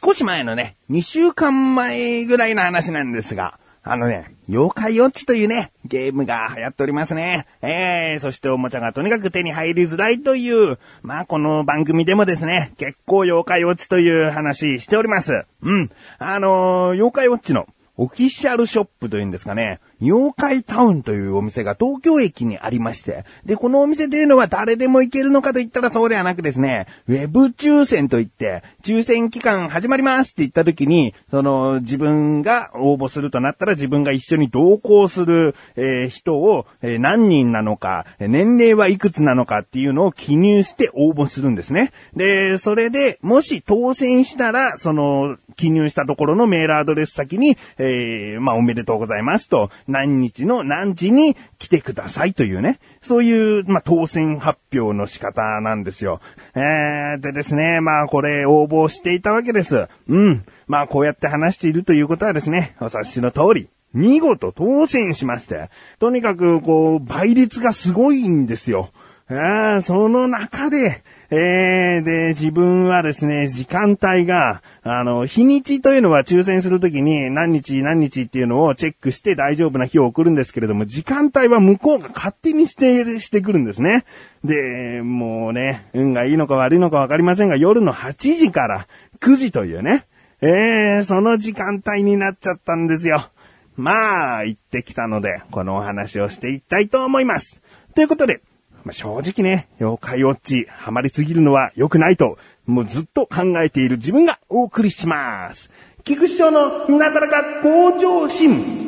少し前のね、2週間前ぐらいの話なんですが、あのね、妖怪ウォッチというね、ゲームが流行っておりますね。ええー、そしておもちゃがとにかく手に入りづらいという、まあこの番組でもですね、結構妖怪ウォッチという話しております。うん。あのー、妖怪ウォッチのオフィシャルショップというんですかね、妖怪タウンというお店が東京駅にありまして、で、このお店というのは誰でも行けるのかと言ったらそうではなくですね、ウェブ抽選といって、抽選期間始まりますって言った時に、その、自分が応募するとなったら自分が一緒に同行する、えー、人を、えー、何人なのか、年齢はいくつなのかっていうのを記入して応募するんですね。で、それで、もし当選したら、その、記入したところのメールアドレス先に、えー、まあ、おめでとうございますと、何日の何時に来てくださいというね、そういう、まあ、当選発表の仕方なんですよ。えー、でですね、まあ、これ応募していたわけです。うん。まあ、こうやって話しているということはですね、お察しの通り、見事当選しまして、とにかく、こう、倍率がすごいんですよ。あその中で、えー、で、自分はですね、時間帯が、あの、日にちというのは抽選するときに何日何日っていうのをチェックして大丈夫な日を送るんですけれども、時間帯は向こうが勝手に指定してくるんですね。で、もうね、運がいいのか悪いのかわかりませんが、夜の8時から9時というね、えー、その時間帯になっちゃったんですよ。まあ、行ってきたので、このお話をしていきたいと思います。ということで、まあ、正直ね、妖怪ウォッチ、ハマりすぎるのは良くないと、もうずっと考えている自分がお送りします。菊師匠のなだらか向上心。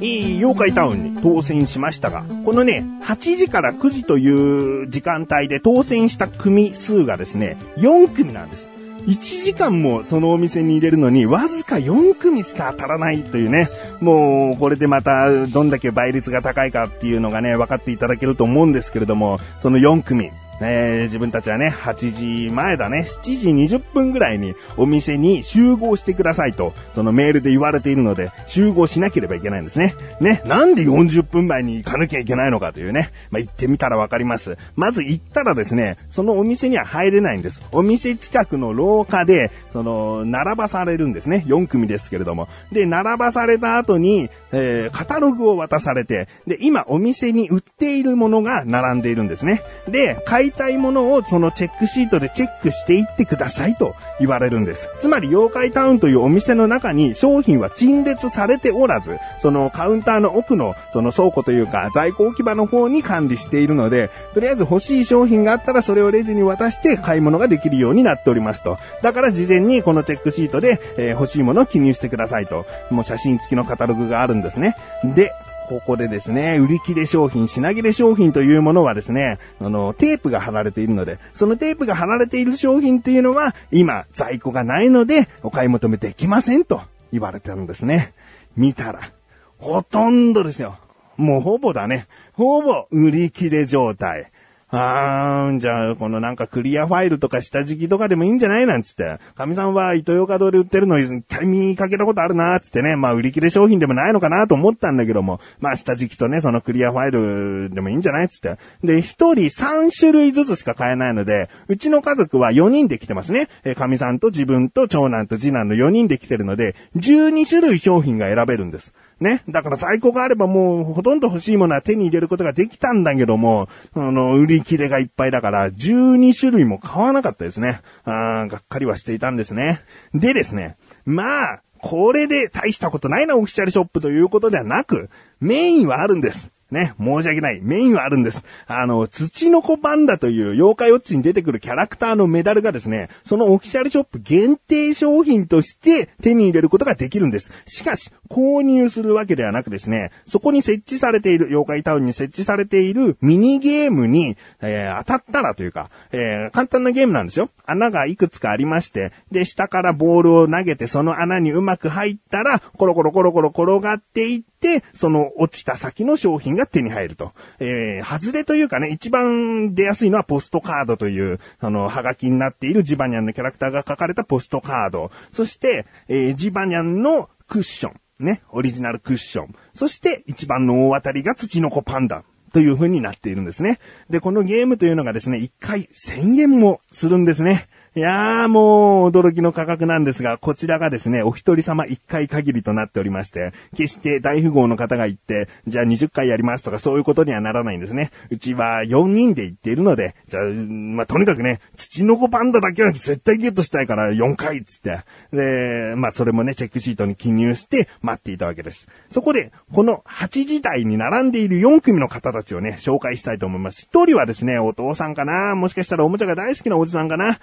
妖怪タウンに当選しましたが、このね、8時から9時という時間帯で当選した組数がですね、4組なんです。1時間もそのお店に入れるのに、わずか4組しか当たらないというね、もう、これでまた、どんだけ倍率が高いかっていうのがね、分かっていただけると思うんですけれども、その4組、えー、自分たちはね、8時前だね、7時20分ぐらいにお店に集合してくださいと、そのメールで言われているので、集合しなければいけないんですね。ね、なんで40分前に行かなきゃいけないのかというね、まあ、行ってみたらわかります。まず行ったらですね、そのお店には入れないんです。お店近くの廊下で、その、並ばされるんですね。4組ですけれども。で、並ばされた後に、えー、カタログを渡されて、で、今お店に売っているものが並んでいるんですね。で、買いたいものをそのチェックシートでチェックしていってくださいと言われるんです。つまり、妖怪タウンというお店の中に商品は陳列されておらず、そのカウンターの奥のその倉庫というか在庫置き場の方に管理しているので、とりあえず欲しい商品があったらそれをレジに渡して買い物ができるようになっておりますと。だから事前にこのチェックシートで、えー、欲しいものを記入してくださいと。もう写真付きのカタログがあるんですね。で、ここでですね、売り切れ商品、品切れ商品というものはですね、あの、テープが貼られているので、そのテープが貼られている商品っていうのは、今、在庫がないので、お買い求めできませんと言われてるんですね。見たら、ほとんどですよ。もうほぼだね。ほぼ売り切れ状態。あー、じゃあ、このなんかクリアファイルとか下敷きとかでもいいんじゃないなんつって。神さんは糸魚川堂で売ってるの一回見かけたことあるなーつってね。まあ売り切れ商品でもないのかなと思ったんだけども。まあ下敷きとね、そのクリアファイルでもいいんじゃないつって。で、一人三種類ずつしか買えないので、うちの家族は4人で来てますね。え、神さんと自分と長男と次男の4人で来てるので、12種類商品が選べるんです。ね。だから在庫があればもうほとんど欲しいものは手に入れることができたんだけども、あの、売り切れがいっぱいだから12種類も買わなかったですね。あがっかりはしていたんですね。でですね。まあ、これで大したことないなオフィシャルショップということではなく、メインはあるんです。ね、申し訳ない。メインはあるんです。あの、土の子パンダという妖怪ウォッチに出てくるキャラクターのメダルがですね、そのオフィシャルショップ限定商品として手に入れることができるんです。しかし、購入するわけではなくですね、そこに設置されている、妖怪タウンに設置されているミニゲームに、えー、当たったらというか、えー、簡単なゲームなんですよ。穴がいくつかありまして、で、下からボールを投げてその穴にうまく入ったら、コロコロコロコロ転がっていって、その落ちた先の商品が手に入ると。えー、外れというかね、一番出やすいのはポストカードという、あの、ハガキになっているジバニャンのキャラクターが書かれたポストカード。そして、えー、ジバニャンのクッション。ね、オリジナルクッション。そして一番の大当たりが土の子パンダ。という風になっているんですね。で、このゲームというのがですね、1回1000円もするんですね。いやーもう驚きの価格なんですが、こちらがですね、お一人様一回限りとなっておりまして、決して大富豪の方が行って、じゃあ20回やりますとかそういうことにはならないんですね。うちは4人で行っているので、じゃあ、まあ、とにかくね、土の子パンダだけは絶対ゲットしたいから4回っつって。で、まあ、それもね、チェックシートに記入して待っていたわけです。そこで、この8時台に並んでいる4組の方たちをね、紹介したいと思います。1人はですね、お父さんかなもしかしたらおもちゃが大好きなおじさんかな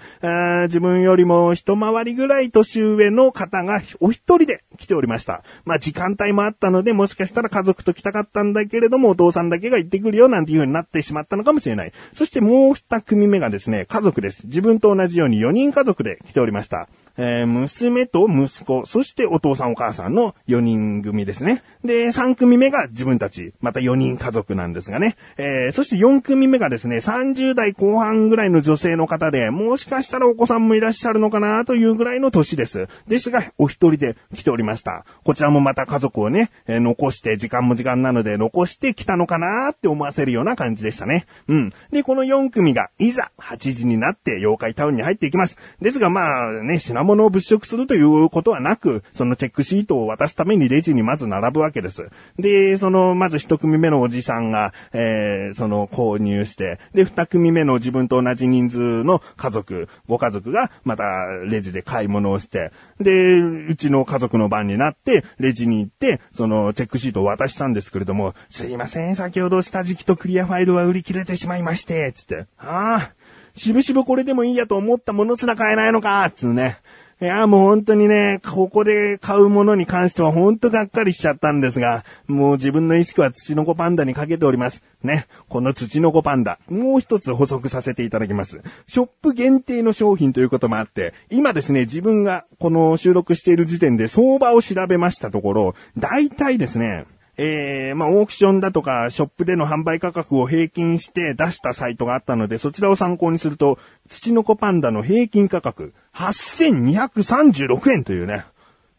自分よりも一回りぐらい年上の方がお一人で来ておりました。まあ時間帯もあったので、もしかしたら家族と来たかったんだけれども、お父さんだけが行ってくるよなんていう風になってしまったのかもしれない。そしてもう二組目がですね、家族です。自分と同じように4人家族で来ておりました。えー、娘と息子、そしてお父さんお母さんの4人組ですね。で、3組目が自分たち、また4人家族なんですがね。えー、そして4組目がですね、30代後半ぐらいの女性の方で、もしかしたらお子さんもいらっしゃるのかなというぐらいの年です。ですが、お一人で来ておりました。こちらもまた家族をね、えー、残して、時間も時間なので残して来たのかなって思わせるような感じでしたね。うん。で、この4組が、いざ、8時になって妖怪タウンに入っていきます。ですが、まあね、品物を物色するということはなく、そのチェックシートを渡すためにレジにまず並ぶわけです。で、その、まず一組目のおじさんが、えー、その、購入して、で、二組目の自分と同じ人数の家族、ご家族が、また、レジで買い物をして、で、うちの家族の番になって、レジに行って、その、チェックシートを渡したんですけれども、すいません、先ほど下敷きとクリアファイルは売り切れてしまいまして、つって、ああ、しぶしぶこれでもいいやと思ったものすら買えないのか、つうね。いや、もう本当にね、ここで買うものに関しては本当がっかりしちゃったんですが、もう自分の意識は土の子パンダにかけております。ね。この土の子パンダ、もう一つ補足させていただきます。ショップ限定の商品ということもあって、今ですね、自分がこの収録している時点で相場を調べましたところ、大体ですね、えー、まあ、オークションだとか、ショップでの販売価格を平均して出したサイトがあったので、そちらを参考にすると、土の子パンダの平均価格、8236円というね。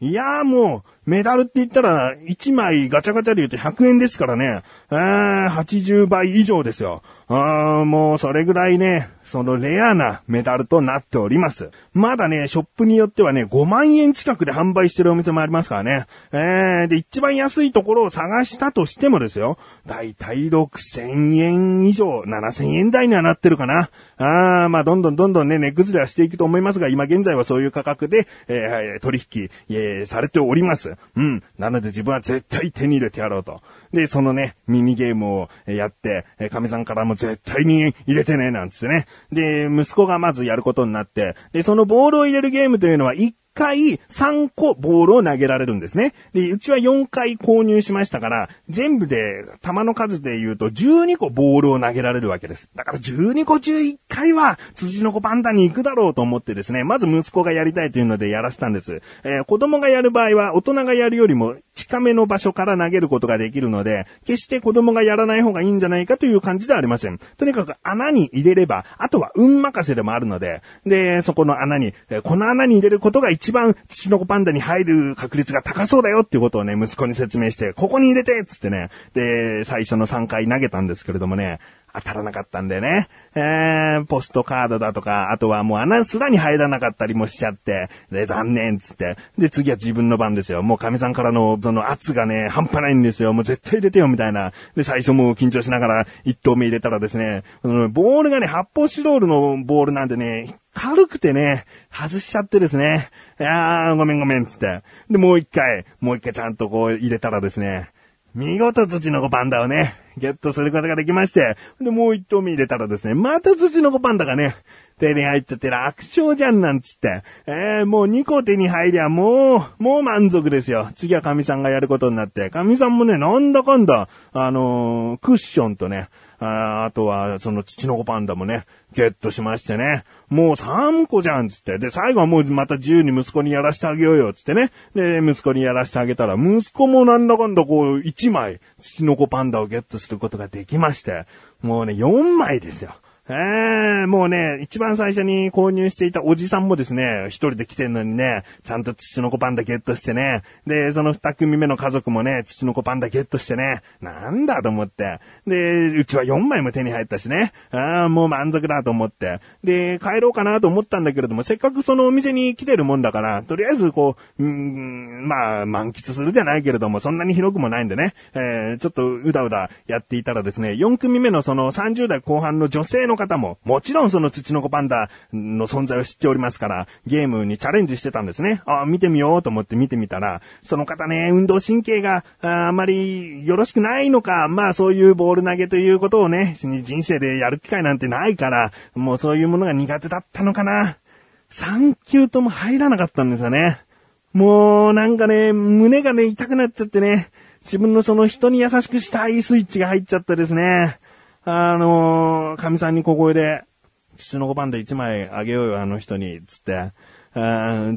いやーもう、メダルって言ったら、1枚ガチャガチャで言うと100円ですからね。えー、80倍以上ですよ。あーもうそれぐらいね、そのレアなメダルとなっております。まだね、ショップによってはね、5万円近くで販売してるお店もありますからね。えー、で、一番安いところを探したとしてもですよ。だいたい6000円以上、7000円台にはなってるかな。あー、まあ、どんどんどんどんね、値崩れはしていくと思いますが、今現在はそういう価格で、えー、取引、えー、されております。うん。なので自分は絶対手に入れてやろうと。で、そのね、ミニゲームをやって、神さんからも絶対に入れてね、なんつってね。で、息子がまずやることになって、で、そのボールを入れるゲームというのは1回3個ボールを投げられるんですね。で、うちは4回購入しましたから、全部で球の数で言うと12個ボールを投げられるわけです。だから12個中1回は辻の子パンダに行くだろうと思ってですね、まず息子がやりたいというのでやらせたんです。えー、子供がやる場合は大人がやるよりも近めの場所から投げることができるので、決して子供がやらない方がいいんじゃないかという感じではありません。とにかく穴に入れれば、あとは運任せでもあるので、で、そこの穴に、この穴に入れることが一番土の子パンダに入る確率が高そうだよっていうことをね、息子に説明して、ここに入れてっつってね、で、最初の3回投げたんですけれどもね、当たらなかったんでね。えー、ポストカードだとか、あとはもう穴すらに入らなかったりもしちゃって、で、残念っつって。で、次は自分の番ですよ。もう神さんからの、その圧がね、半端ないんですよ。もう絶対入れてよ、みたいな。で、最初もう緊張しながら一投目入れたらですね、ボールがね、発泡スチロールのボールなんでね、軽くてね、外しちゃってですね。いやー、ごめんごめん、つって。で、もう一回、もう一回ちゃんとこう入れたらですね、見事土の子パンダをね、ゲットすることができまして、で、もう一頭目入れたらですね、また土の子パンダがね、手に入っちゃって楽勝じゃんなんつって。えー、もう2個手に入りゃもう、もう満足ですよ。次は神さんがやることになって。神さんもね、なんだかんだ、あのー、クッションとね、ああとは、その土の子パンダもね、ゲットしましてね。もう3個じゃんつって。で、最後はもうまた自由に息子にやらしてあげようよつってね。で、息子にやらしてあげたら、息子もなんだかんだこう、1枚、土の子パンダをゲットすることができまして。もうね、4枚ですよ。ええもうね、一番最初に購入していたおじさんもですね、一人で来てんのにね、ちゃんと土の子パンダゲットしてね、で、その二組目の家族もね、土の子パンダゲットしてね、なんだと思って、で、うちは4枚も手に入ったしね、ああ、もう満足だと思って、で、帰ろうかなと思ったんだけれども、せっかくそのお店に来てるもんだから、とりあえずこう、うん、まあ、満喫するじゃないけれども、そんなに広くもないんでね、えー、ちょっとうだうだやっていたらですね、4組目のその30代後半の女性のの方も、もちろんその土の子パンダの存在を知っておりますから、ゲームにチャレンジしてたんですね。あ、見てみようと思って見てみたら、その方ね、運動神経がああまりよろしくないのか、まあそういうボール投げということをね、人生でやる機会なんてないから、もうそういうものが苦手だったのかな。3球とも入らなかったんですよね。もうなんかね、胸がね、痛くなっちゃってね、自分のその人に優しくしたいスイッチが入っちゃったですね。あのー、神さんに小声で、父の子パンダ1枚あげようよ、あの人に、つって。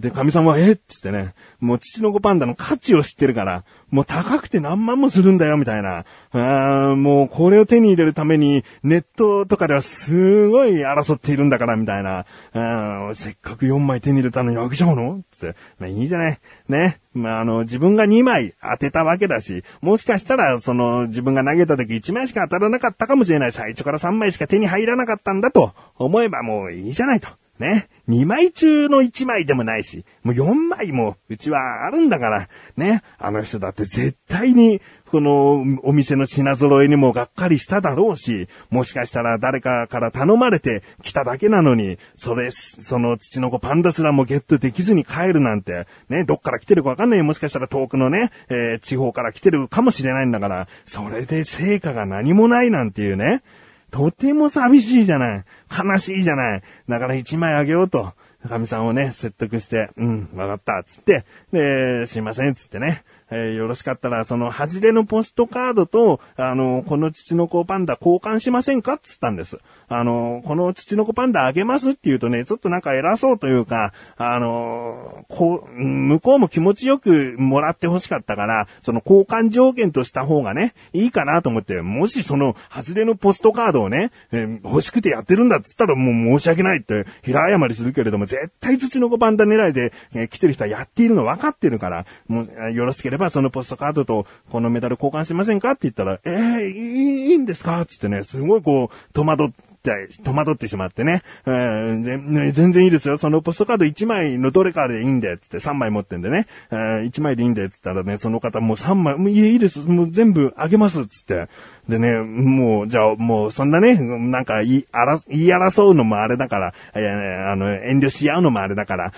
で、神さんは、えっ？つってね、もう父の子パンダの価値を知ってるから、もう高くて何万もするんだよ、みたいな。あもうこれを手に入れるために、ネットとかではすごい争っているんだから、みたいな。あせっかく4枚手に入れたのにあげちゃうの？つって。まあいいじゃない。ね。まああの、自分が2枚当てたわけだし、もしかしたら、その、自分が投げた時1枚しか当たらなかったかもしれない。最初から3枚しか手に入らなかったんだと思えばもういいじゃないと。ね。2枚中の1枚でもないし、もう4枚もうちはあるんだから、ね。あの人だって絶対に、このお店の品揃えにもがっかりしただろうし、もしかしたら誰かから頼まれて来ただけなのに、それ、その土の子パンダすらもゲットできずに帰るなんて、ね、どっから来てるかわかんないよもしかしたら遠くのね、えー、地方から来てるかもしれないんだから、それで成果が何もないなんていうね。とても寂しいじゃない。悲しいじゃない。だから一枚あげようと。神さんをね、説得して、うん、わかった、つって、で、すいません、つってね、えー、よろしかったら、その、外れのポストカードと、あの、この父の子パンダ交換しませんかっつったんです。あの、この父の子パンダあげますって言うとね、ちょっとなんか偉そうというか、あの、こう、向こうも気持ちよくもらって欲しかったから、その交換条件とした方がね、いいかなと思って、もしその、外れのポストカードをね、えー、欲しくてやってるんだっつったらもう申し訳ないって、平謝りするけれども、絶対土の子パンダ狙いで、えー、来てる人はやっているの分かってるから、もう、よろしければそのポストカードとこのメダル交換しませんか？って言ったら、えー、いいんですか？つってね、すごいこう、戸惑って、戸惑ってしまってね、えー、全然いいですよ。そのポストカード1枚のどれかでいいんだよ、つって3枚持ってんでね、えー、1枚でいいんだよ、つったらね、その方もう3枚、もういいです、もう全部あげます、つって。でね、もう、じゃあ、もう、そんなね、なんか言い、あら、言い争うのもあれだから、いや、あの、遠慮し合うのもあれだから、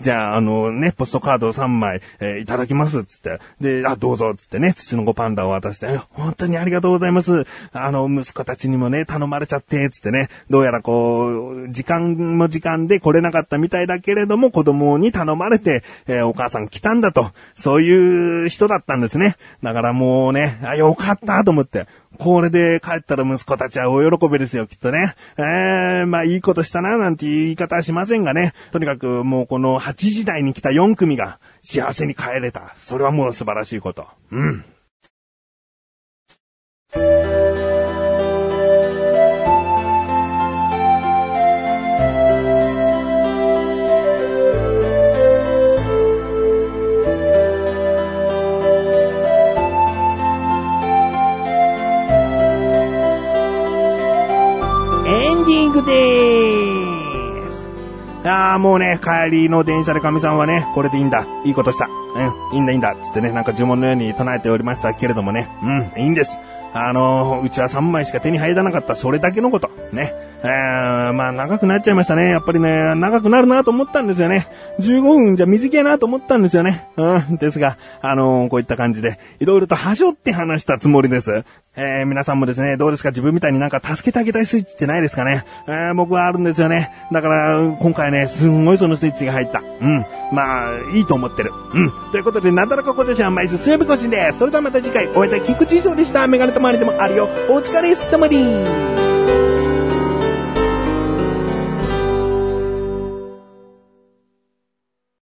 じゃあ、あのね、ポストカードを3枚、えー、いただきます、つって。で、あ、どうぞ、つってね、土の子パンダを渡して、本当にありがとうございます。あの、息子たちにもね、頼まれちゃって、つってね、どうやらこう、時間も時間で来れなかったみたいだけれども、子供に頼まれて、えー、お母さん来たんだと、そういう人だったんですね。だからもうね、あ、よかったと思って、これで帰ったら息子たちは大喜びですよ、きっとね。えー、まあいいことしたな、なんて言い方はしませんがね。とにかくもうこの8時台に来た4組が幸せに帰れた。それはもう素晴らしいこと。うん。です。ああ、もうね、帰りの電車で神さんはね、これでいいんだ。いいことした。うん、いいんだいいんだ。つってね、なんか呪文のように唱えておりましたけれどもね。うん、いいんです。あのー、うちは3枚しか手に入らなかった、それだけのこと。ね。えー、まあ長くなっちゃいましたね。やっぱりね、長くなるなと思ったんですよね。15分じゃ短いなと思ったんですよね。うん、ですが、あのー、こういった感じで、いろいろとはしょって話したつもりです。えー、皆さんもですね、どうですか？自分みたいになんか助けてあげたいスイッチってないですかね？えー、僕はあるんですよね。だから、今回ね、すんごいそのスイッチが入った。うん。まあ、いいと思ってる。うん。ということで、なだらか今年は毎週水曜日更新です。それではまた次回、お会いいたい菊池翔でした。メガネと周りでもあるよ。お疲れ様です。